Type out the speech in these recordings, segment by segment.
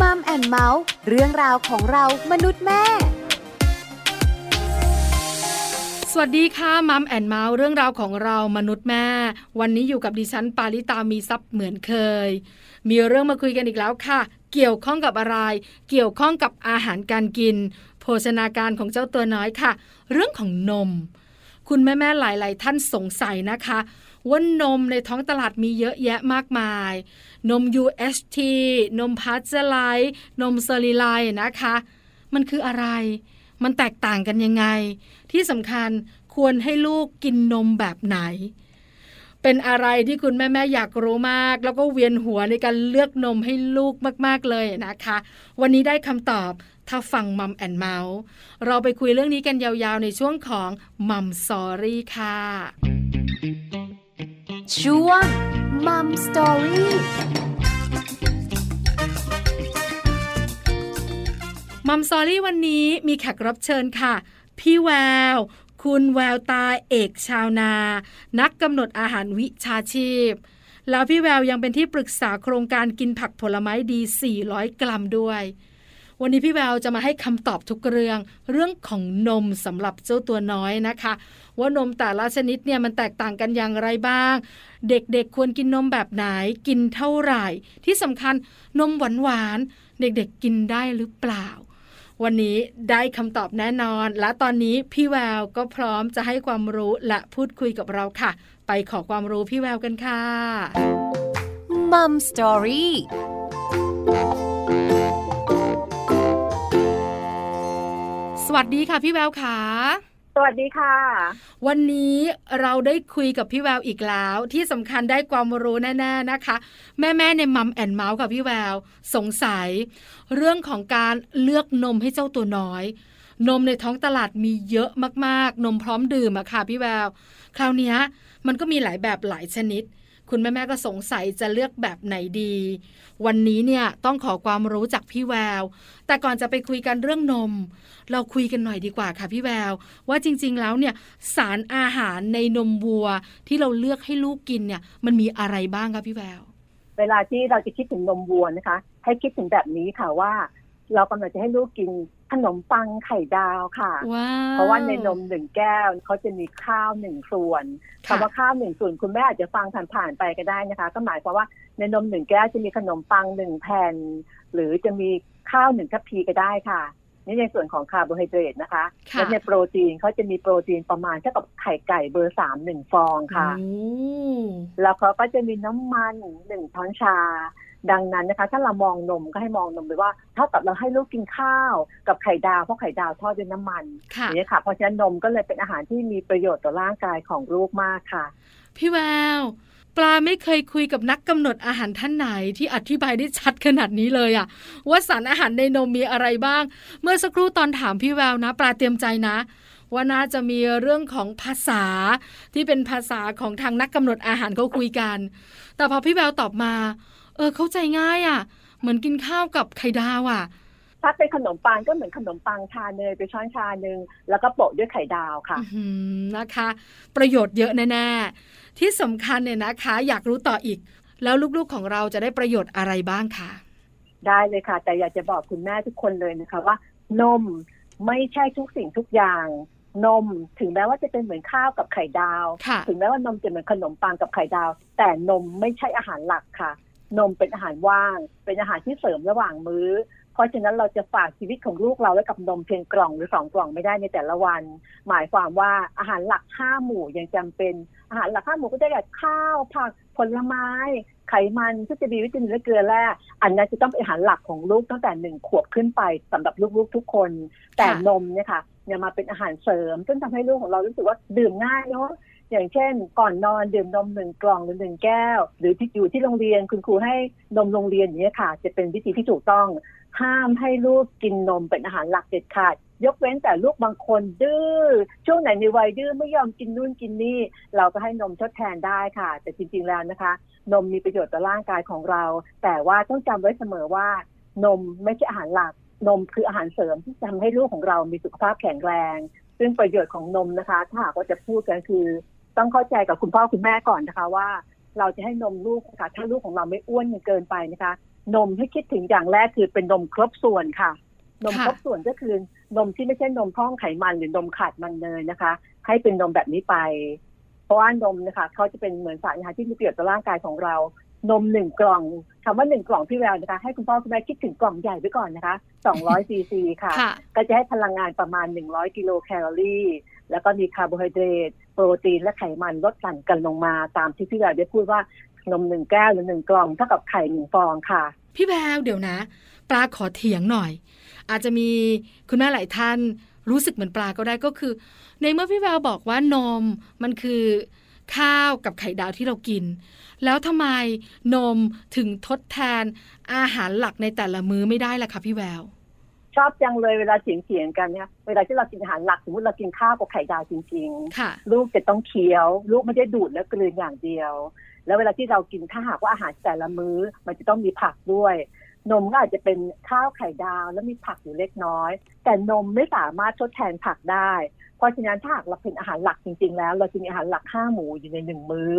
Mom and Mouth เรื่องราวของเรามนุษย์แม่ สวัสดีค่ะ Mom and Mouth เรื่องราวของเรามนุษย์แม่ วันนี้อยู่กับดิฉันปาริตามีซับเหมือนเคย มีเรื่องมาคุยกันอีกแล้วค่ะ เกี่ยวข้องกับอะไร เกี่ยวข้องกับอาหารการกิน โภชนาการของเจ้าตัวน้อยค่ะ เรื่องของนม คุณแม่ๆหลาย ๆ ท่านสงสัยนะคะ ว่านมในท้องตลาดมีเยอะแยะมากมาย นม UHT นมพาสเจอร์ไรซ์นมสเตอริไลซ์นะคะ มันคืออะไรมันแตกต่างกันยังไง ที่สำคัญควรให้ลูกกินนมแบบไหน เป็นอะไรที่คุณแม่ๆอยากรู้มาก แล้วก็เวียนหัวในการเลือกนมให้ลูกมากๆเลยนะคะ วันนี้ได้คำตอบถ้าฟัง Mom and Mouth เราไปคุยเรื่องนี้กันยาวๆในช่วงของ Mom Story ค่ะ ช่วง Mom Story Mom Story วันนี้มีแขกรับเชิญค่ะ พี่แวว คุณแววตาเอกชาวนา นักกำหนดอาหารวิชาชีพ แล้วพี่แววยังเป็นที่ปรึกษาโครงการกินผักผลไม้ดี 400 กรัมด้วย วันนี้พี่แววจะมาให้คำตอบทุกเรื่อง เรื่องของนมสำหรับเจ้าตัวน้อยนะคะ ว่านมแต่ละชนิดเนี่ยมันแตกต่างกันอย่างไรบ้าง เด็กๆควรกินนมแบบไหนกินเท่าไหร่ ที่สำคัญนมหวานๆเด็กๆกินได้หรือเปล่าวันนี้ได้คำตอบแน่นอน และตอนนี้พี่แววก็พร้อมจะให้ความรู้และพูดคุยกับเราค่ะ ไปขอความรู้พี่แววกันค่ะมัมสตอรี่ วัสดีค่ะพี่แววขาสวัสดีค่ะ วันนี้เราได้คุยกับพี่แววอีกแล้ว ที่สำคัญได้ความรู้แน่ๆนะคะ แม่ๆในมัมแอนเมาส์กับพี่แวว สงสัย เรื่องของการเลือกนมให้เจ้าตัวน้อย นมในท้องตลาดมีเยอะมากๆ นมพร้อมดื่มอะค่ะพี่แวว คราวนี้มันก็มีหลายแบบหลายชนิด คุณแม่ๆก็สงสัยจะเลือกแบบไหนดี วันนี้เนี่ยต้องขอความรู้จากพี่แวว แต่ก่อนจะไปคุยกันเรื่องนม เราคุยกันหน่อยดีกว่าค่ะพี่แวว ว่าจริง ๆ แล้วเนี่ยสารอาหารในนมวัวที่เราเลือกให้ลูกกินเนี่ย มันมีอะไรบ้างคะพี่แวว เวลาที่เราจะคิดถึงนมวัวนะคะ ให้คิดถึงแบบนี้ค่ะว่า เรากำลังจะให้ลูกกินขนมปังไข่ดาวค่ะ เพราะว่าในนมหนึ่งแก้วเขาจะมีข้าวหนึ่งส่วนคำว่าข้าวหนึ่งส่วนคุณแม่อาจจะฟังผ่านๆไปก็ได้นะคะ ก็หมายความว่าในนมหนึ่งแก้วจะมีขนมปังหนึ่งแผ่น หรือจะมีข้าวหนึ่งทัพพีก็ได้ค่ะนี่ในส่วนของคาร์โบไฮเดรตนะคะและในโปรตีนเขาจะมีโปรตีนประมาณเท่ากับไข่ไก่เบอร์สามหนึ่งฟองค่ะแล้วเขาก็จะมีน้ำมันหนึ่งช้อนชา ดังนั้นนะคะ ถ้าเรามองนมก็ให้มองนมไปว่าเท่ากับเราให้ลูกกินข้าวกับไข่ดาวเพราะไข่ดาวทอดด้วยน้ำมันนี่ค่ะเพราะฉะนั้นนมก็เลยเป็นอาหารที่มีประโยชน์ต่อร่างกายของลูกมากค่ะ พี่แววปลาไม่เคยคุยกับนักกำหนดอาหารท่านไหนที่อธิบายได้ชัดขนาดนี้เลยอะว่าสารอาหารในนมมีอะไรบ้าง เมื่อสักครู่ตอนถามพี่แววนะ ปลาเตรียมใจนะว่าน่าจะมีเรื่องของภาษาที่เป็นภาษาของทางนักกำหนดอาหารเขาคุยกัน แต่พอพี่แววตอบมา เออเข้าใจง่ายอะเหมือนกินข้าวกับไข่ดาวอะถ้าเป็นขนมปังก็เหมือนขนมปังชาเนยไปช้อนชาหนึ่งแล้วก็โปะด้วยไข่ดาวค่ะนะคะ ประโยชน์เยอะแน่ๆที่สำคัญเนี่ยนะคะ อยากรู้ต่ออีก แล้วลูกๆของเราจะได้ประโยชน์อะไรบ้างคะได้เลยค่ะ แต่อยากจะบอกคุณแม่ทุกคนเลยนะคะว่านมไม่ใช่ทุกสิ่งทุกอย่างนมถึงแม้ว่าจะเป็นเหมือนข้าวกับไข่ดาว ถึงแม้ว่านมจะเหมือนขนมปังกับไข่ดาว แต่นมไม่ใช่อาหารหลักค่ะ นมเป็นอาหารว่าง เป็นอาหารที่เสริมระหว่างมื้อ เพราะฉะนั้นเราจะฝากชีวิตของลูกเราไว้กับนมเพียงกล่องหรือสองกล่องไม่ได้ในแต่ละวัน หมายความว่าอาหารหลักห้าหมู่ยังจำเป็น อาหารหลักห้าหมู่ก็ได้แก่ข้าวผักผลไม้ไขมันที่จะมีวิตามินและเกลือแร่อันนั้นจะต้องเป็นอาหารหลักของลูกตั้งแต่หนึ่งขวบขึ้นไปสำหรับลูกๆทุกคน แต่นมเนี่ยค่ะเนี่ยมาเป็นอาหารเสริม ซึ่งทำให้ลูกของเรารู้สึกว่าดื่มง่ายเนาะ อย่างเช่น ก่อนนอนดื่มนมหนึ่งกล่องหรือหนึ่งแก้ว หรือที่อยู่ที่โรงเรียนคุณครูให้นมโรงเรียนอย่างนี้ค่ะ จะเป็นวิธีที่ถูกต้อง ห้ามให้ลูกกินนมเป็นอาหารหลักเด็ดขาดยกเว้นแต่ลูกบางคนดื้อช่วงไหนในวัยดื้อไม่ยอมกินนู่นกินนี่ เราก็ให้นมทดแทนได้ค่ะ แต่จริง ๆแล้วนะคะ นมมีประโยชน์ต่อร่างกายของเรา แต่ว่าต้องจำไว้เสมอว่า นมไม่ใช่อาหารหลักนมคืออาหารเสริมที่ทำให้ลูกของเรามีสุขภาพแข็งแรง ซึ่งประโยชน์ของนมนะคะ ถ้าหากว่าจะพูดกันคือ ต้องเข้าใจกับคุณพ่อคุณแม่ก่อนนะคะว่า เราจะให้นมลูกค่ะถ้าลูกของเราไม่อ้วนเกินไปนะคะ นมให้คิดถึงอย่างแรกคือเป็นนมครบส่วนค่ะ นมครบส่วนก็คือนมที่ไม่ใช่นมท้องไขมันหรือนมขาดมันเนยนะคะ ให้เป็นนมแบบนี้ไป เพราะว่านมนะคะเขาจะเป็นเหมือนสารอาหารที่มีประโยชน์ต่อร่างกายของเรานมหนึ่งกล่องคำว่าหนึ่งกล่องพี่แววนะคะให้คุณพ่อคุณแม่คิดถึงกล่องใหญ่ไว้ก่อนนะคะสองร้อยซีซีค่ะ ก็จะให้พลังงานประมาณหนึ่งร้อยกิโลแคลอรี่ แล้วก็มีคาร์โบไฮเดรตโปรตีนและไขมันลดหลั่นกันลงมาตามที่พี่แววได้พูดว่านมหนึ่งแก้วหรือหนึ่งกล่องเท่ากับไข่หนึ่งฟองค่ะ พี่แววเดี๋ยวนะ ปลาขอเถียงหน่อย อาจจะมีคุณแม่หลายท่านรู้สึกเหมือนปลาก็ได้ก็คือ ในเมื่อพี่แววบอกว่านมมันคือข้าวกับไข่ดาวที่เรากิน แล้วทำไมนมถึงทดแทนอาหารหลักในแต่ละมื้อไม่ได้ล่ะคะพี่แวว ชอบจังเลยเวลาเถียงๆกันเนี่ยเวลาที่เรากินอาหารหลักสมมติเรากินข้าวกับไข่ดาวจริงๆ ลูกจะต้องเคี้ยว ลูกไม่ได้ดูดแล้วกลืนอย่างเดียว แล้วเวลาที่เรากินถ้าหากว่าอาหารแต่ละมื้อ มันจะต้องมีผักด้วย นมก็อาจจะเป็นข้าวไข่ดาวแล้วมีผักอยู่เล็กน้อย แต่นมไม่สามารถทดแทนผักได้ เพราะฉะนั้นถ้าหากเราเป็นอาหารหลักจริง ๆ แล้ว เราจะมีอาหารหลักห้าหมูอยู่ในหนึ่งมื้อ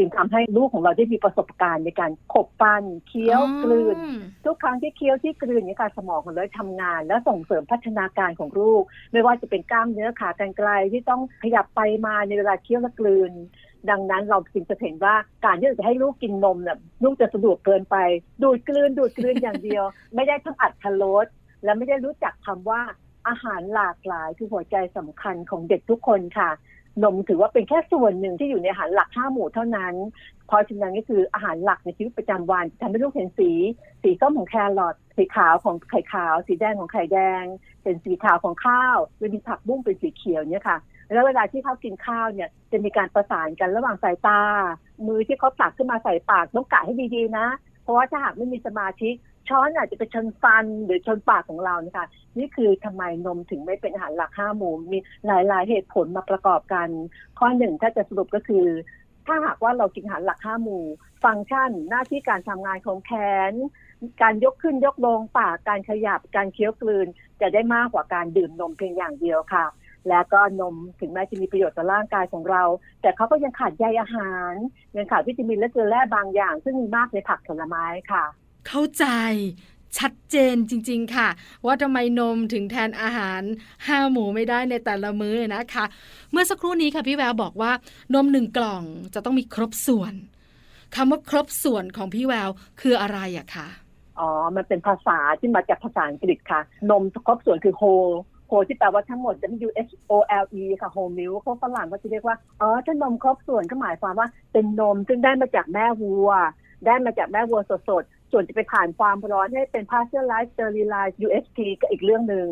จึงทำให้ลูกของเราได้มีประสบการณ์ในการขบฟันเคี้ยวกลืน ทุกครั้งที่เคี้ยวที่กลืนในการสมองของเราทำงาน และส่งเสริมพัฒนาการของลูก ไม่ว่าจะเป็นกล้ามเนื้อขากรรไกลที่ต้องขยับไปมาในเวลาเคี้ยวและกลืน ดังนั้นเราจึงจะเห็นว่าการที่เราจะให้ลูกกินนมเนี่ยลูกจะสะดวกเกินไป ดูดกลืนดูดกลืนอย่างเดียว ไม่ได้ทั้งอัดทะลดและไม่ได้รู้จักคำว่าอาหารหลากหลายคือหัวใจสำคัญของเด็กทุกคนค่ะ นมถือว่าเป็นแค่ส่วนหนึ่งที่อยู่ในอาหารหลักห้าหมู่เท่านั้น เพราะฉะนั้นก็คืออาหารหลักในชีวิตประจำวันทำให้ลูกเห็นสี สีส้มของแครอทสีขาวของไข่ขาว สีแดงของไข่แดง เป็นสีขาวของข้าวเป็นมีผักบุ้งเป็นสีเขียวเนี่ยค่ะ แล้วเวลาที่เขากินข้าวเนี่ยจะมีการประสานกันระหว่างสายตา มือที่เขาตักขึ้นมาใส่ปากต้องกะให้ดีๆนะ เพราะว่าถ้าหากไม่มีสมาธิ ช้อนอาจจะไปชนฟันหรือชนปากของเรานะคะนี่คือทำไมนมถึงไม่เป็นอาหารหลักห้าหมู่มีหลาย ๆ เหตุผลมาประกอบกัน ข้อหนึ่งถ้าจะสรุปก็คือ ถ้าหากว่าเรากินอาหารหลักห้าหมู่ ฟังก์ชันหน้าที่การทำงานของแขน การยกขึ้นยกลงปากการขยับการเคี้ยวกลืน จะได้มากกว่าการดื่มนมเพียงอย่างเดียวค่ะแล้วก็นมถึงแม้จะมีประโยชน์ต่อร่างกายของเรา แต่เขาก็ยังขาดใยอาหาร ยังขาดวิตามินและเกลือแร่บางอย่าง ซึ่งมีมากในผักผลไม้ค่ะ เข้าใจชัดเจนจริง ๆ ค่ะ ว่าทำไมนมถึงแทนอาหารห้าหมูไม่ได้ในแต่ละมื้อนะคะ เมื่อสักครู่นี้ค่ะพี่แววบอกว่านมหนึ่งกล่องจะต้องมีครบส่วนคำว่าครบส่วนของพี่แววคืออะไรอะคะอ๋อ มันเป็นภาษาที่มาจากภาษาอังกฤษค่ะ นมครบส่วนคือ whole โ h ที่แปลว่าทั้งหมด W H O L E ค่ะ whole milk เขาฝรั่งก็จะเรียกว่าอ๋อถ้านมครบส่วนก็หมายความว่าเป็นนมซึ่งได้มาจากแม่วัว ได้มาจากแม่วัวสด ส่วนจะไปผ่านความร้อนให้เป็น pasteurized sterilized USP ก็อีกเรื่องหนึ่ง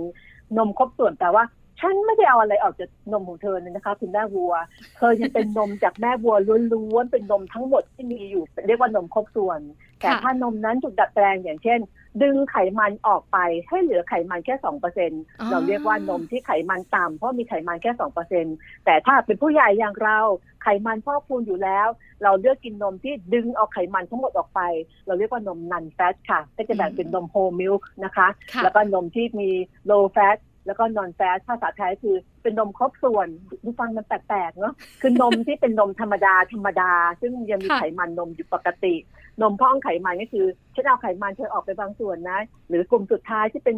นมครบส่วนแต่ว่าฉันไม่ได้เอาอะไรออกจากนมของเธอเลยนะคะ คุณแม่วัว เธอยังเป็นนมจากแม่วัวล้วนๆเป็นนมทั้งหมดที่มีอยู่ เรียกว่านมครบส่วน แต่ถ้านมนั้นถูกดัดแปลงอย่างเช่น ดึงไขมันออกไปให้เหลือไขมันแค่สองเปอร์เซ็นต์เราเรียกว่านมที่ไขมันต่ำเพราะมีไขมันแค่สองเปอร์เซ็นต์แต่ถ้าเป็นผู้ใหญ่อย่างเราไขมันพอกพูนอยู่แล้ว เราเลือกกินนมที่ดึงเอาไขมันทั้งหมดออกไป เราเรียกว่านม non-fat ค่ะ ก็จะแบ่งเป็นนม whole milk นะคะ แล้วก็นมที่มีโลแฟตแล้วก็นอนแฟตภาษาไทยคือเป็นนมครบส่วนดูฟังมันแปลกๆเนาะคือนมที่เป็นนมธรรมดาธรรมดา ซึ่งยังมีไขมันนมอยู่ปกติ นมพ่องไขมันก็คือฉันเอาไขมันเธอออกไปบางส่วนนะ หรือกลุ่มสุดท้ายที่เป็น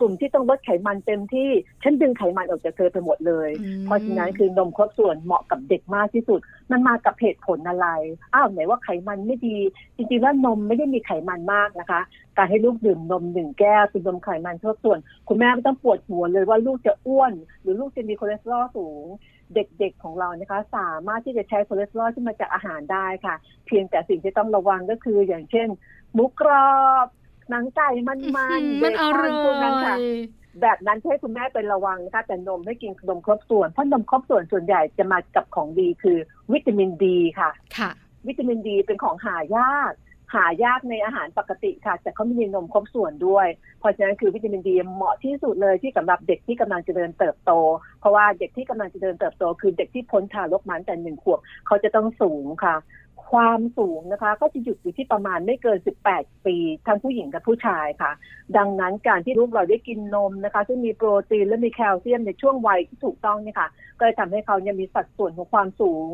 กลุ่มที่ต้องลดไขมันเต็มที่ฉันดึงไขมันออกจากเธอไปหมดเลย เพราะฉะนั้นคือนมครบส่วนเหมาะกับเด็กมากที่สุด มันมากับเหตุผลอะไรอ้าวไหนว่าไขมันไม่ดี จริงๆแล้วนมไม่ได้มีไขมันมากนะคะ การให้ลูกดื่มนมหนึ่งแก้วเป็นนมไขมันครบส่วน คุณแม่ไม่ต้องปวดหัวเลยว่าลูกจะอ้วน หรือลูกจะมีคอเลสเตอรอลสูง เด็กๆของเรานะคะ สามารถที่จะใช้คอเลสเตอรอลที่มาจากอาหารได้ค่ะ เพียงแต่สิ่งที่ต้องระวังก็คืออย่างเช่นหมูกรอบหนังไก่มันมันเบคอนพวกนั้นค่ะแบบนั้นให้คุณแม่เป็นระวังนะคะแต่นมให้กินนมครบส่วน เพราะนมครบส่วนส่วนใหญ่จะมากับของดีคือวิตามินดีค่ะ ค่ะ วิตามินดีเป็นของหายาก หายากในอาหารปกติค่ะ แต่เขามีนมครบส่วนด้วย เพราะฉะนั้นคือวิตามินดีเหมาะที่สุดเลยที่สำหรับเด็กที่กำลังจะเดินเติบโต เพราะว่าเด็กที่กำลังจะเดินเติบโต คือเด็กที่พ้นทารกมันแต่หนึ่งขวบเขาจะต้องสูงค่ะ ความสูงนะคะ ก็จะหยุดอยู่ที่ประมาณไม่เกิน 18 ปี ทั้งผู้หญิงกับผู้ชายค่ะ ดังนั้นการที่ลูกเราได้กินนมนะคะ ซึ่งมีโปรตีนและมีแคลเซียมในช่วงวัยที่ถูกต้องเนี่ยค่ะก็จะทำให้เขาเนี่ยมีสัดส่วนของความสูง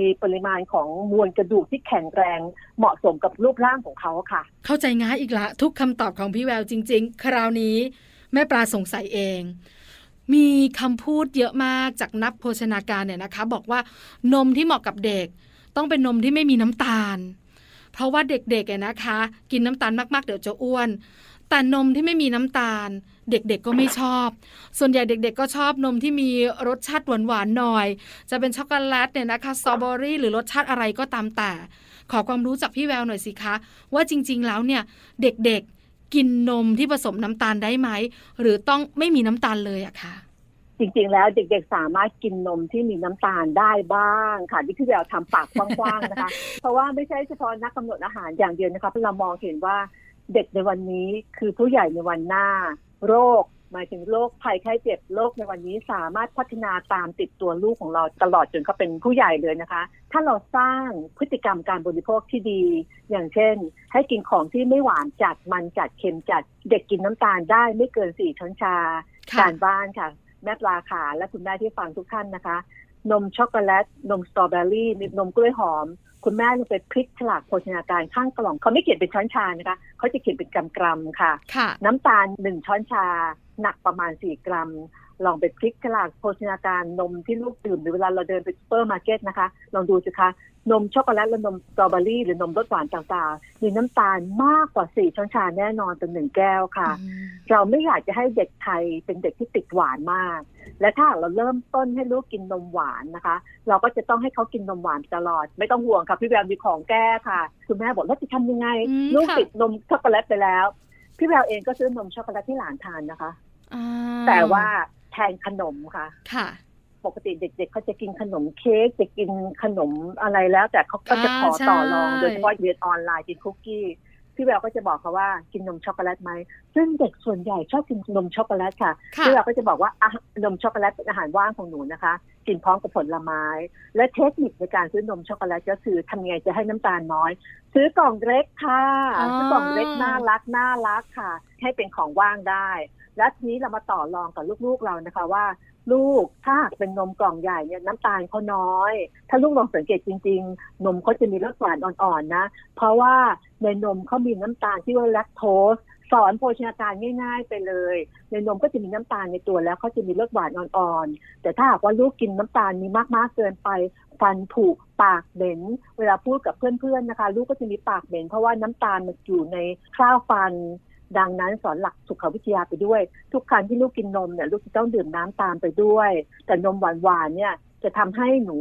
มีปริมาณของมวลกระดูกที่แข็งแรงเหมาะสมกับรูปร่างของเขาค่ะ เข้าใจง่ายอีกละ ทุกคำตอบของพี่แววจริง ๆ คราวนี้แม่ปลาสงสัยเองมีคำพูดเยอะมากจากนักโภชนาการเนี่ยนะคะ บอกว่านมที่เหมาะกับเด็ก ต้องเป็นนมที่ไม่มีน้ำตาล เพราะว่าเด็กๆนะคะ กินน้ำตาลมากๆ เดี๋ยวจะอ้วน แต่นมที่ไม่มีน้ำตาล เด็กๆก็ไม่ชอบ ส่วนใหญ่เด็ก ๆ ก็ชอบนมที่มีรสชาติหวานๆหน่อย จะเป็นช็อกโกแลตเนี่ยนะคะสตรอเบอรี่หรือรสชาติอะไรก็ตามแต่ ขอความรู้จากพี่แววหน่อยสิคะ ว่าจริง ๆ แล้วเนี่ยเด็กๆกินนมที่ผสมน้ำตาลได้ไหม หรือต้องไม่มีน้ำตาลเลยอะคะ จริงๆ แล้วเด็กๆ สามารถกินนมที่มีน้ำตาลได้บ้างค่ะที่พี่แววทำปากกว้างๆนะคะ เพราะว่าไม่ใช่เฉพาะนักกำหนดอาหารอย่างเดียวนะคะเรามองเห็นว่าเด็กในวันนี้คือผู้ใหญ่ในวันหน้า โรคหมายถึงโรคภัยไข้เจ็บโรคในวันนี้สามารถพัฒนาตามติดตัวลูกของเราตลอดจนเขาเป็นผู้ใหญ่เลยนะคะ ถ้าเราสร้างพฤติกรรมการบริโภคที่ดี อย่างเช่น ให้กินของที่ไม่หวานจัดมันจัดเค็มจัด เด็กกินน้ำตาลได้ไม่เกินสี่ช้อนชาการบ้านค่ะ แม่ปลาขาและคุณแม่ที่ฟังทุกท่านนะคะ นมช็อกโกแลต นมสตรอเบอรี่นมกล้วยหอม คุณแม่ลงไปพลิกฉลากโภชนาการข้างกล่อง เขาไม่เขียนเป็นช้อนชานะคะ เขาจะเขียนเป็นกรัมกรัมค่ะค่ะ น้ำตาลหนึ่งช้อนชา หนักประมาณสี่กรัม ลองไปพลิกฉลากโภชนาการนมที่ลูกดื่มหรือเวลาเราเดินไปซูเปอร์มาร์เก็ตนะคะ ลองดูสิคะนมช็อกโกแลตและนมสตรอเบอรี่หรือนมรสหวานต่างๆ มีน้ำตาลมากกว่าสี่ช้อนชาแน่นอนต่อหนึ่งแก้วค่ะ เราไม่อยากจะให้เด็กไทยเป็นเด็กที่ติดหวานมาก และถ้าเราเริ่มต้นให้ลูกกินนมหวานนะคะ เราก็จะต้องให้เขากินนมหวานตลอด ไม่ต้องห่วงค่ะพี่แววมีของแก้ค่ะ คุณแม่บอกว่าจะทำยังไง ลูกติดนมช็อกโกแลตไปแล้ว พี่แววเองก็ซื้อนมช็อกโกแลตที่หลานทานนะคะแต่ว่า แทนขนมค่ะ ค่ะ ปกติเด็กๆเขาจะกินขนมเค้กจะกินขนมอะไรแล้ว แต่เขาก็จะขอต่อรองโดยเฉพาะเรียนออนไลน์กินคุกกี้พี่แววก็จะบอกเขาว่ากินนมช็อกโกแลตไหมซึ่งเด็กส่วนใหญ่ชอบกินนมช็อกโกแลตค่ะพี่แววก็จะบอกว่านมช็อกโกแลตเป็นอาหารว่างของหนูนะคะ กินพร้อมกับผลไม้ และเทคนิคในการซื้อนมช็อกโกแลตก็คือทำไงจะให้น้ำตาลน้อย ซื้อกล่องเล็กค่ะ ซื้อกล่องเล็กน่ารักน่ารักค่ะ ให้เป็นของว่างได้ และทีนี้เรามาต่อรองกับลูกๆเรานะคะว่า ลูกถ้าเป็นนมกล่องใหญ่เนี่ยน้ำตาลเขาน้อย ถ้าลูกลองสังเกตจริง ๆ นมเขาจะมีรสหวานอ่อนๆนะ เพราะว่าในนมเขามีน้ำตาลที่ว่าแลคโตสสอนโภชนาการง่าย ๆ ไปเลย ในนมก็จะมีน้ำตาลในตัวแล้วเขาจะมีรสหวานอ่อนๆ แต่ถ้าหากว่าลูกกินน้ำตาลมีมากๆเกินไป ฟันผุปากเหม็น เวลาพูดกับเพื่อนๆนะคะ ลูกก็จะมีปากเหม็นเพราะว่าน้ำตาลมันอยู่ในข้าวฟัน ดังนั้นสอนหลักสุขวิทยาไปด้วย ทุกครั้งที่ลูกกินนมเนี่ยลูกจะต้องดื่มน้ำตามไปด้วย แต่นมหวานๆเนี่ยจะทำให้หนู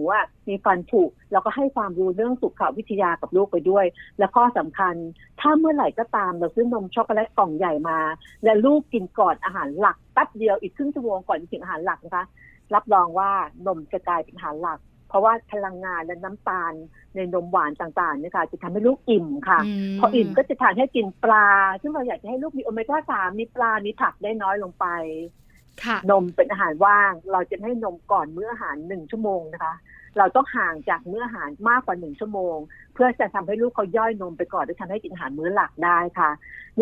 มีฟันผุแล้วก็ให้ความรู้เรื่องสุขวิทยากับลูกไปด้วย และข้อสำคัญ ถ้าเมื่อไหร่ก็ตามเราซื้อนมช็อกโกแลตกล่องใหญ่มา และลูกกินก่อนอาหารหลักแป๊บเดียวอีกครึ่งชั่วโมงก่อนถึงอาหารหลักนะคะ รับรองว่านมจะกลายเป็นอาหารหลัก เพราะว่าพลังงานและน้ำตาลในนมหวานต่างๆเนี่ยค่ะจะทำให้ลูกอิ่มค่ะ พออิ่มก็จะทานให้กินปลา ซึ่งเราอยากจะให้ลูกมีโอเมก้าสามมีปลา มีผักได้น้อยลงไปนมเป็นอาหารว่าง เราจะให้นมก่อนมื้ออาหารหนึ่งชั่วโมงนะคะ เราต้องห่างจากมื้ออาหารมากกว่าหนึ่งชั่วโมง เพื่อจะทำให้ลูกเขาย่อยนมไปก่อนแล้วทำให้กินอาหารมื้อหลักได้ค่ะ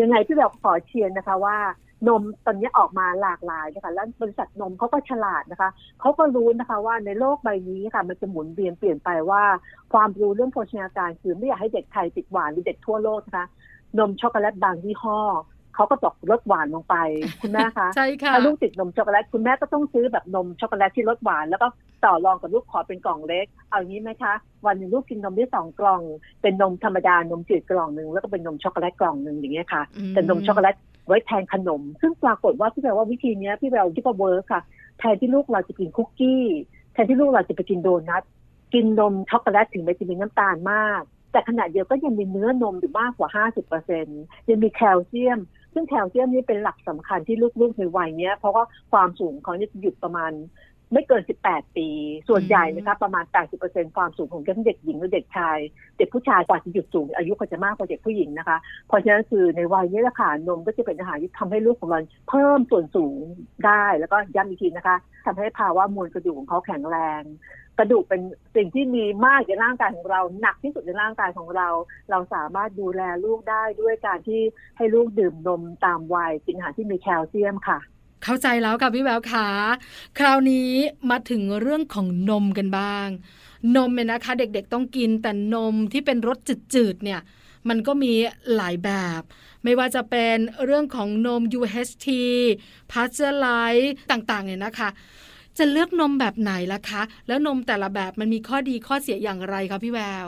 ยังไงที่เราขอเชียร์นะคะว่า นมตอนนี้ออกมาหลากหลายนะคะแล้วบริษัทนมเขาก็ฉลาดนะคะเขาก็รู้นะคะว่าในโลกใบนี้ค่ะ มันจะหมุนเวียนเปลี่ยนไปว่า ความรู้เรื่องโภชนาการคือไม่อยากให้เด็กไทยติดหวานหรือเด็กทั่วโลกนะคะนมช็อกโกแลตบางยี่ห้อเขาก็ตกลดหวานลงไปคุณแม่คะใช่ค่ะถ้าลูกติดนมช็อกโกแลตคุณแม่ก็ต้องซื้อแบบนมช็อกโกแลตที่ลดหวาน แล้วก็ต่อรองกับลูกขอเป็นกล่องเล็ก เอางี้ไหมคะ วันหนึ่งลูกกินนมได้สองกล่อง เป็นนมธรรมดานมจืดกล่องหนึ่งแล้วก็เป็นนมช็อกโกแลตกล่องหนึ่งอย่างเงี้ยค่ะแต่นมช็อกโกแลต ไว้แทนขนม ซึ่งปรากฏว่าพี่แววว่าวิธีนี้พี่แววว่า work ค่ะ แทนที่ลูกเราจะกินคุกกี้แทนที่ลูกเราจะไปกินโดนัทกินนมช็อกโกแลตถึงแม้จะมีน้ำตาลมาก แต่ขนาดเดียวก็ยังมีเนื้อนมอยู่มากกว่า 50%ยังมีแคลเซียม ซึ่งแคลเซียมนี่เป็นหลักสำคัญที่ลูกๆในวัยนี้เพราะว่าความสูงเขาจะหยุดประมาณ ไม่เกิน 18 ปี ส่วนใหญ่นะคะประมาณ 80%ความสูงของทั้งเด็กหญิงและเด็กชาย เด็กผู้ชายกว่าจะหยุดสูง อายุก็จะมากกว่าเด็กผู้หญิงนะคะ เพราะฉะนั้นคือในวัยนี้แหละค่ะนมก็จะเป็นอาหารที่ทำให้ลูกของเราเพิ่มส่วนสูงได้ แล้วก็ย้ำอีกทีนะคะทำให้ภาวะมวลกระดูกของเขาแข็งแรง กระดูกเป็นสิ่งที่มีมากในร่างกายของเรา หนักที่สุดในร่างกายของเรา เราสามารถดูแลลูกได้ด้วยการที่ให้ลูกดื่มนมตามวัยกินอาหารที่มีแคลเซียมค่ะ เข้าใจแล้วค่ะพี่แววขาคราวนี้มาถึงเรื่องของนมกันบ้าง นมเนี่ยนะคะ เด็กๆต้องกินแต่นมที่เป็นรสจืดๆเนี่ยมันก็มีหลายแบบ ไม่ว่าจะเป็นเรื่องของนม UHT p a s t e u r i z e ต่างๆเนี่ยนะคะ จะเลือกนมแบบไหนล่ะคะ แล้วนมแต่ละแบบมันมีข้อดีข้อเสียอย่างไรคะพี่แวว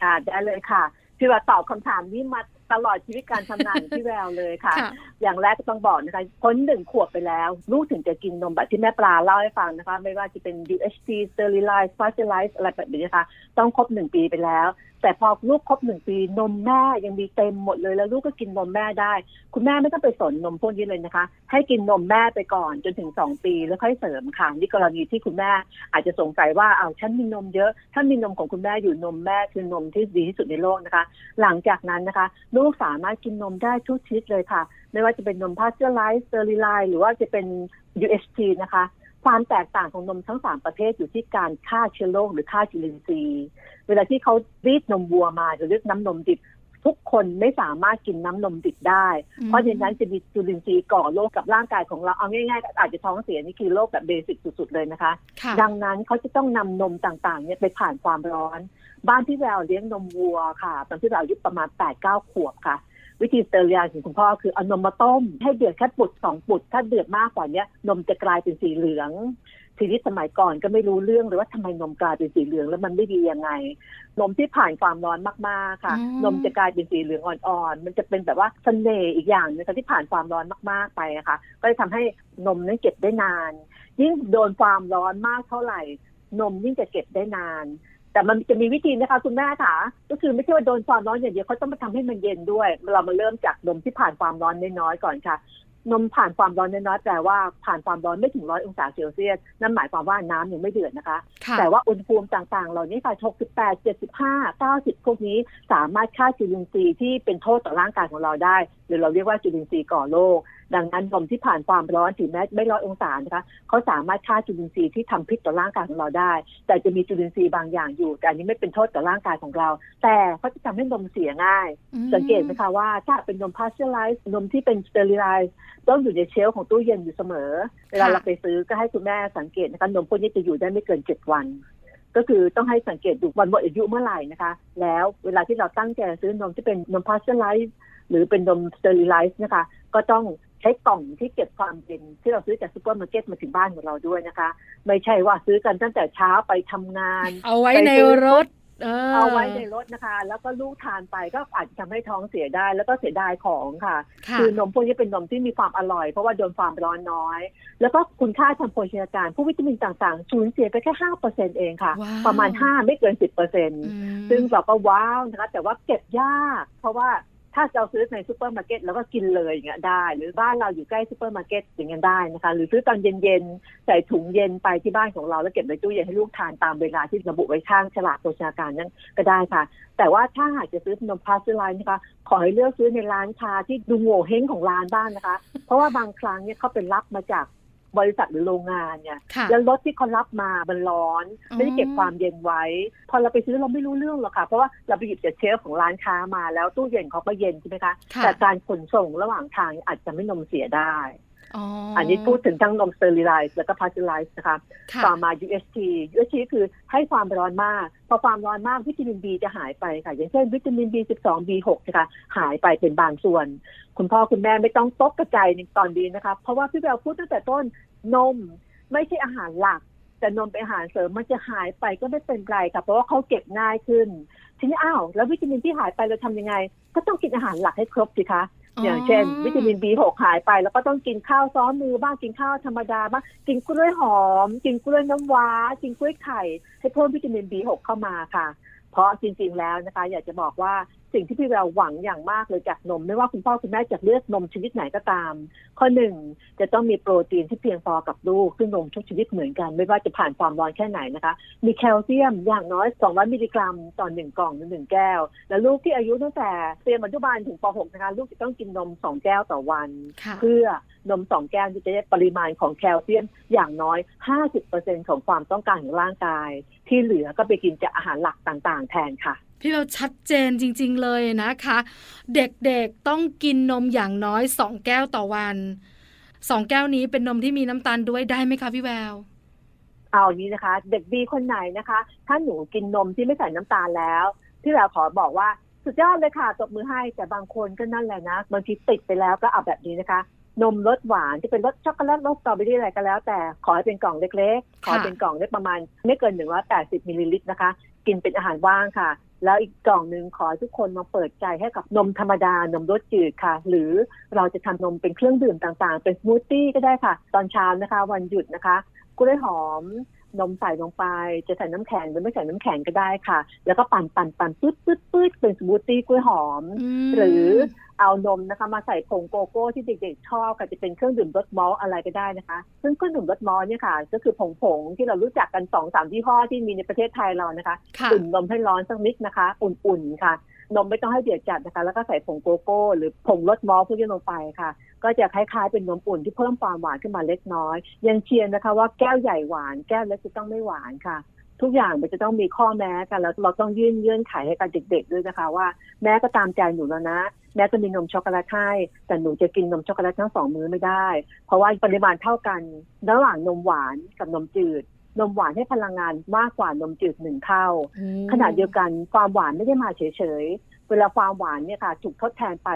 ค่ะได้เลยค่ะ พี่ว่าตอบคำถามนี้มา ตลอดชีวิตการทำงานของพี่แววเลยค่ะ อย่างแรกก็ต้องบอกนะคะพ้นหนึ่งขวบไปแล้ว ลูกถึงจะกินนมแบบที่แม่ปลาเล่าให้ฟังนะคะ ไม่ว่าจะเป็น UHT sterilized pasteurized อะไรแบบนี้นะคะ ต้องครบหนึ่งปีไปแล้ว แต่พอลูกครบหนึ่งปีนมแม่ยังมีเต็มหมดเลยแล้วลูกก็กินนมแม่ได้ คุณแม่ไม่ต้องไปสนนมพวกนี้เลยนะคะ ให้กินนมแม่ไปก่อนจนถึงสองปีแล้วค่อยเสริมค่ะนี่กรณีที่คุณแม่อาจจะสงสัยว่าเอ๊ะฉันมีนมเยอะถ้ามีนมของคุณแม่อยู่นมแม่คือนมที่ดีที่สุดในโลกนะคะ หลังจากนั้นนะคะ ลูกสามารถกินนมได้ทุกชนิดเลยค่ะ ไม่ว่าจะเป็นนมพาสเจอร์ไรซ์สเตอริไลซ์หรือว่าจะเป็น UHT นะคะ ความแตกต่างของนมทั้งสามประเภทอยู่ที่การฆ่าเชื้อโรคหรือฆ่าจุลินทรีย์ เวลาที่เขารีดนมวัวมาหรือเลือกน้ำนมดิบ ทุกคนไม่สามารถกินน้ำนมดิบได้ เพราะฉะนั้นจะมีจุลินทรีย์ก่อโรคกับร่างกายของเราเอาง่ายๆ อาจจะท้องเสียนี่คือโรคแบบ basic สุดๆเลยนะคะ ดังนั้นเขาจะต้องนำนมต่างๆเนี่ยไปผ่านความร้อน บ้านที่แววเลี้ยงนมวัวค่ะ ตอนที่เราอายุประมาณแปดเก้าขวบค่ะ วิธีสเตอร์ลียของคุณพ่อคือเอานมมาต้ม ให้เดือดแค่ปุดสองปุด ถ้าเดือดมากกว่านี้นมจะกลายเป็นสีเหลือง ทีนี้สมัยก่อนก็ไม่รู้เรื่องเลยว่าทำไมนมกลายเป็นสีเหลืองแล้วมันไม่ดียังไง นมที่ผ่านความร้อนมากๆค่ะ นมจะกลายเป็นสีเหลืองอ่อนๆ มันจะเป็นแบบว่าเสน่ห์อีกอย่างนึงที่ผ่านความร้อนมากๆไปนะคะก็จะทำให้นมนั้นเก็บได้นาน ยิ่งโดนความร้อนมากเท่าไหร่นมยิ่งจะเก็บได้นาน แต่มันจะมีวิธีนะคะคุณแม่ค่ะ ก็คือไม่ใช่ว่าโดนความร้อนอย่างเดียวเขาต้องมาทำให้มันเย็นด้วย เรามาเริ่มจากนมที่ผ่านความร้อนน้อยๆก่อนค่ะ นมผ่านความร้อนน้อยๆแปลว่าผ่านความร้อนไม่ถึงร้อยองศาเซลเซียสนั่นหมายความว่าน้ำยังไม่เดือดนะคะ แต่ว่าอุณหภูมิต่างๆ เหล่านี้ค่ะ 68 75 90 พวกนี้สามารถฆ่าจุลินทรีย์ที่เป็นโทษต่อร่างกายของเราได้ หรือเราเรียกว่าจุลินทรีย์ก่อโรค ดังนั้นนมที่ผ่านความร้อนถึงแม้ไม่ร้อยองศานะคะเขาสามารถฆ่าจุลินทรีย์ที่ทำพิษต่อร่างกายของเราได้ แต่จะมีจุลินทรีย์บางอย่างอยู่ แต่อันนี้ไม่เป็นโทษต่อร่างกายของเรา แต่เขาจะทำให้นมเสียง่าย สังเกตไหมคะว่าถ้าเป็นนมพาสเจอร์ไรซ์นมที่เป็นสเตอริไลซ์ต้องอยู่ใน shelf ของตู้เย็นอยู่เสมอ เวลาเราไปซื้อก็ให้คุณแม่สังเกตนะคะนมพวกนี้จะอยู่ได้ไม่เกินเจ็ดวันก็คือต้องให้สังเกตดูวันหมดอายุเมื่อไหร่นะคะ แล้วเวลาที่เราตั้งใจซื้อนมที่เป็นนมพาสเจอร์ไลซ์หรือเป็นนมสเตอริไลซ์นะคะ ก็ต้อง ใช้กล่องที่เก็บความเย็นที่เราซื้อจากซูเปอร์มาร์เก็ตมาถึงบ้านของเราด้วยนะคะ ไม่ใช่ว่าซื้อกันตั้งแต่เช้าไปทำงาน เอาไว้ในรถเอาไว้ในรถนะคะ แล้วก็ลูกทานไปก็อาจจะทำให้ท้องเสียได้ แล้วก็เสียดายของค่ะ คือนมพวกนี้เป็นนมที่มีความอร่อย เพราะว่าโดนความร้อนน้อย แล้วก็คุณค่าทางโภชนาการ พวกวิตามินต่างๆสูญเสียไปแค่ห้าเปอร์เซ็นต์เองค่ะ ประมาณห้าไม่เกินสิบเปอร์เซ็นต์ซึ่งเราก็ว้าวนะคะ แต่ว่าเก็บยาก เพราะว่า ถ้าเราซื้อในซูเปอร์มาร์เก็ตแล้วก็กินเลยอย่างเงี้ยได้ หรือบ้านเราอยู่ใกล้ซูเปอร์มาร์เก็ตอย่างเงี้ยได้นะคะ หรือซื้อตอนเย็นๆใส่ถุงเย็นไปที่บ้านของเราแล้วเก็บในตู้เย็นให้ลูกทานตามเวลาที่ระบุไว้ข้างฉลากโภชนาการนั้นก็ได้ค่ะ แต่ว่าถ้าหากจะซื้อนมพาสเจอร์ไลซ์นะคะ ขอให้เลือกซื้อในร้านค้าที่ดูโหงวเฮ้งของร้านบ้างนะคะ เพราะว่าบางครั้งเนี่ยเขาเป็นรับมาจาก บริษัทหรือโรงงานเนี่ยแล้วรถที่เขารับมามันร้อน ไม่ได้เก็บความเย็นไว้ พอเราไปซื้อเราไม่รู้เรื่องหรอกค่ะ เพราะว่าเราไปหยิบจาก shelf ของร้านค้ามาแล้วตู้เย็นเขาก็เย็นใช่ไหมคะ แต่การขนส่งระหว่างทางอาจจะไม่นมเสียได้ อันนี้พูดถึงทั้งนมสเตอริไลซ์แล้วก็พาสเจอร์ไลซ์นะคะต่อมา UHT UHT คือให้ความร้อนมาก พอความร้อนมากวิตามิน B จะหายไปค่ะ อย่างเช่นวิตามิน B12 B6 นะคะหายไปเป็นบางส่วน คุณพ่อคุณแม่ไม่ต้องตกกระจายในตอนนี้นะคะ เพราะว่าพี่แววพูดตั้งแต่ต้นนมไม่ใช่อาหารหลักแต่นมเป็นอาหารเสริมมันจะหายไปก็ไม่เป็นไรค่ะเพราะว่าเขาเก็บง่ายขึ้น ทีนี้อ้าวแล้ววิตามินที่หายไปเราทำยังไง ก็ต้องกินอาหารหลักให้ครบสิคะ อย่างเช่น วิตามิน B6 หายไปแล้วก็ต้องกินข้าวซ้อมมือบ้างกินข้าวธรรมดาบ้างกินกล้วยหอม กินกล้วยน้ำว้า กินกล้วยไข่ ให้เพิ่มวิตามิน B6 เข้ามาค่ะ เพราะจริง ๆ แล้วนะคะ อยากจะบอกว่า สิ่งที่พี่แววหวังอย่างมากเลยจากนม ไม่ว่าคุณพ่อคุณแม่จะเลือกนมชนิดไหนก็ตาม ข้อหนึ่งจะต้องมีโปรตีนที่เพียงพอกับลูกซึ่งนมทุกชนิดเหมือนกัน ไม่ว่าจะผ่านความร้อนแค่ไหนนะคะ มีแคลเซียมอย่างน้อย 200 มิลลิกรัมต่อหนึ่งกล่องหนึ่งแก้ว และลูกที่อายุตั้งแต่เตรียมอนุบาลถึงป .6 นะคะลูกจะต้องกินนม2แก้วต่อวัน เพื่อนมสองแก้วจะได้ปริมาณของแคลเซียมอย่างน้อย 50%ของความต้องการของร่างกาย ที่เหลือก็ไปกินจากอาหารหลักต่าง ๆ แทนค่ะ พี่เราชัดเจนจริง ๆ เลยนะคะ เด็กๆต้องกินนมอย่างน้อยสองแก้วต่อวันสองแก้วนี้เป็นนมที่มีน้ำตาลด้วยได้ไหมคะพี่แววเอานี้นะคะ เด็กดีคนไหนนะคะ ถ้าหนูกินนมที่ไม่ใส่น้ำตาลแล้วพี่แววขอบอกว่าสุดยอดเลยค่ะตบมือให้แต่บางคนก็นั่นแหละนะบางทีติดไปแล้วก็เอาแบบนี้นะคะ นมรสหวานที่เป็นรสช็อกโกแลตรสสตรอเบอรี่อะไรก็แล้ว แต่ขอให้เป็นกล่องเล็กๆ ขอเป็นกล่องเล็กประมาณ ไม่เกินหนึ่งร้อยแปดสิบมิลลิลิตรนะคะ กินเป็นอาหารว่างค่ะ แล้วอีกกล่องหนึ่งขอทุกคนมาเปิดใจให้กับนมธรรมดานมรสจืดค่ะ หรือเราจะทำนมเป็นเครื่องดื่มต่างๆ เป็นสมูทตี้ก็ได้ค่ะ ตอนเช้านะคะ วันหยุดนะคะกล้วยหอม นมใส่ลงไป จะใส่น้ำแข็งหรือไม่ใส่น้ำแข็งก็ได้ค่ะ แล้วก็ปั่นปั่นปั่นปื๊ดปื๊ดปื๊ดเป็นสมูทตี้กล้วยหอม หรือเอานมนะคะมาใส่ผงโกโก้ที่เด็กๆชอบก็จะเป็นเครื่องดื่มรสมอลอะไรก็ได้นะคะ ซึ่งเครื่องดื่มรสมอลเนี่ยค่ะ ก็คือผงผงที่เรารู้จักกันสองสามยี่ห้อที่มีในประเทศไทยเรานะคะอุ่นนมให้ร้อนสักนิดนะคะ อุ่นๆค่ะ นมไม่ต้องให้เดือดจัดนะคะ แล้วก็ใส่ผงโกโก้ หรือผงรสมอลพวกนี้ลงไปค่ะ ก็จะคล้ายๆเป็นนมอุ่นที่เพิ่มความหวานขึ้นมาเล็กน้อย ยังเชียร์นะคะ ว่าแก้วใหญ่หวาน แก้วเล็กจะต้องไม่หวานค่ะ ทุกอย่างมันจะต้องมีข้อแม้กัน แล้วเราต้องยื่นเยื่นไขให้กับเด็กๆด้วยนะคะ ว่าแม้ก็ตามใจหนูแล้วนะแม้จะมีนมช็อกโกแลตให้แต่หนูจะกินนมช็อกโกแลตทั้งสองมื้อไม่ได้ เพราะว่าปริมาณเท่ากัน ระหว่างนมหวานกับนมจืด นมหวานให้พลังงานมากกว่านมจืดหนึ่งเท่า ขณะเดียวกันความหวานไม่ได้มาเฉยๆ เวลาความหวานเนี่ยค่ะถูกทดแทนไป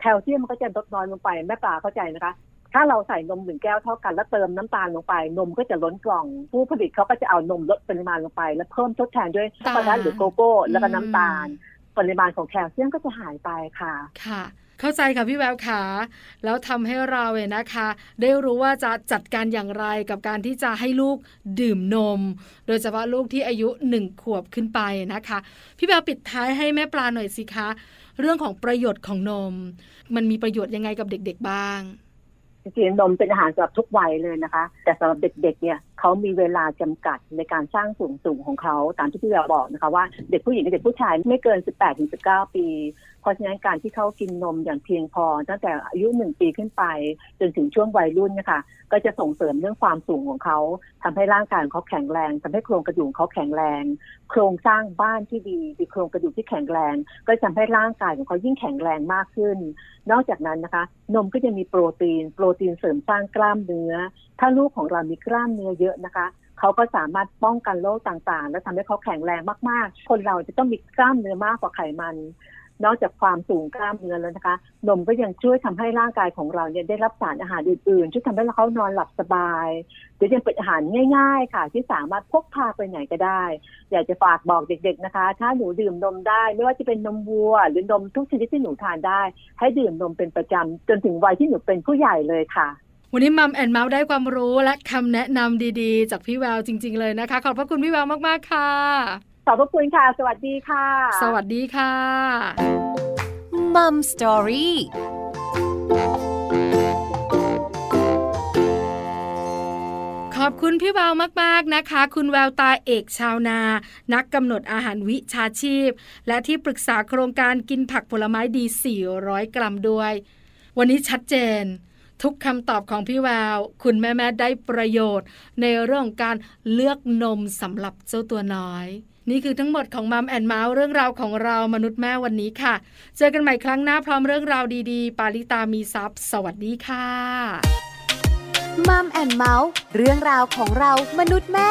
แคลเซียมมันก็จะลดน้อยลงไปแม่ปลาเข้าใจนะคะ ถ้าเราใส่นมหนึ่งแก้วเท่ากันแล้วเติมน้ำตาลลงไป นมก็จะล้นกล่อง ผู้ผลิตเขาก็จะเอานมลดปริมาณลงไป แล้วเพิ่มทดแทนด้วยช็อกโกแลตหรือโกโก้ แล้วก็น้ำตาล ปริมาณของแคลเซียมก็จะหายไปค่ะ ค่ะเข้าใจค่ะพี่แววขาแล้วทำให้เราเนี่ยนะคะ ได้รู้ว่าจะจัดการอย่างไรกับการที่จะให้ลูกดื่มนม โดยเฉพาะลูกที่อายุหนึ่งขวบขึ้นไปนะคะ พี่แววปิดท้ายให้แม่ปลาหน่อยสิคะ เรื่องของประโยชน์ของนม มันมีประโยชน์ยังไงกับเด็กๆบ้าง จริงๆนมเป็นอาหารสำหรับทุกวัยเลยนะคะ แต่สำหรับเด็กๆเนี่ยเขามีเวลาจำกัดในการสร้างสูงสูงของเขาตามที่พี่เราบอกนะคะว่าเด็กผู้หญิงกับเด็กผู้ชายไม่เกิน 18-19 ปี เพราะฉะนั้นการที่เขากินนมอย่างเพียงพอ ตั้งแต่อายุหนึ่งปีขึ้นไป จนถึงช่วงวัยรุ่นนะคะก็จะส่งเสริมเรื่องความสูงของเขาทำให้ร่างกายของเขาแข็งแรงทำให้โครงกระดูกเขาแข็งแรง โครงสร้างบ้านที่ดีมีโครงกระดูกที่แข็งแรง ก็จะทำให้ร่างกายของเขายิ่งแข็งแรงมากขึ้น นอกจากนั้นนะคะ นมก็จะมีโปรตีน โปรตีนเสริมสร้างกล้ามเนื้อ ถ้าลูกของเรามีกล้ามเนื้อเยอะนะคะเขาก็สามารถป้องกันโรคต่างๆ และทำให้เขาแข็งแรงมากๆ คนเราจะต้องมีกล้ามเนื้อมากกว่าไขมัน นอกจากความสูงกล้ามเนื้อแล้วนะคะ นมก็ยังช่วยทำให้ร่างกายของเราเนี่ยได้รับสารอาหารอื่นๆช่วยทำให้เขานอนหลับสบายหรือยังเป็นอาหารง่าย ๆ ค่ะ ที่สามารถพกพาไปไหนก็ได้ อยากจะฝากบอกเด็ก ๆนะคะ ถ้าหนูดื่มนมได้ ไม่ว่าจะเป็นนมวัว หรือนมทุกชนิดที่หนูทานได้ ให้ดื่มนมเป็นประจำจนถึงวัยที่หนูเป็นผู้ใหญ่เลยค่ะวันนี้มัมแอนเมาส์ได้ความรู้และคำแนะนำดีๆ จากพี่แววจริง ๆ เลยนะคะ ขอบพระคุณพี่แววมากๆค่ะ ขอบพระคุณค่ะ สวัสดีค่ะ สวัสดีค่ะ Mom Story ขอบคุณพี่แววมาก ๆ นะคะ คุณแววตาเอกชาวนา นักกำหนดอาหารวิชาชีพ และที่ปรึกษาโครงการกินผักผลไม้ดี 400 กรัมด้วย วันนี้ชัดเจน ทุกคำตอบของพี่แวว คุณแม่ ๆ ได้ประโยชน์ ในเรื่องการเลือกนมสำหรับเจ้าตัวน้อย นี่คือทั้งหมดของมัมแอนเมาส์เรื่องราวของเรามนุษย์แม่วันนี้ค่ะ เจอกันใหม่ครั้งหน้าพร้อมเรื่องราวดีๆ ปาลิตามีซัพ์สวัสดีค่ะมัมแอนเมาส์เรื่องราวของเรามนุษย์แม่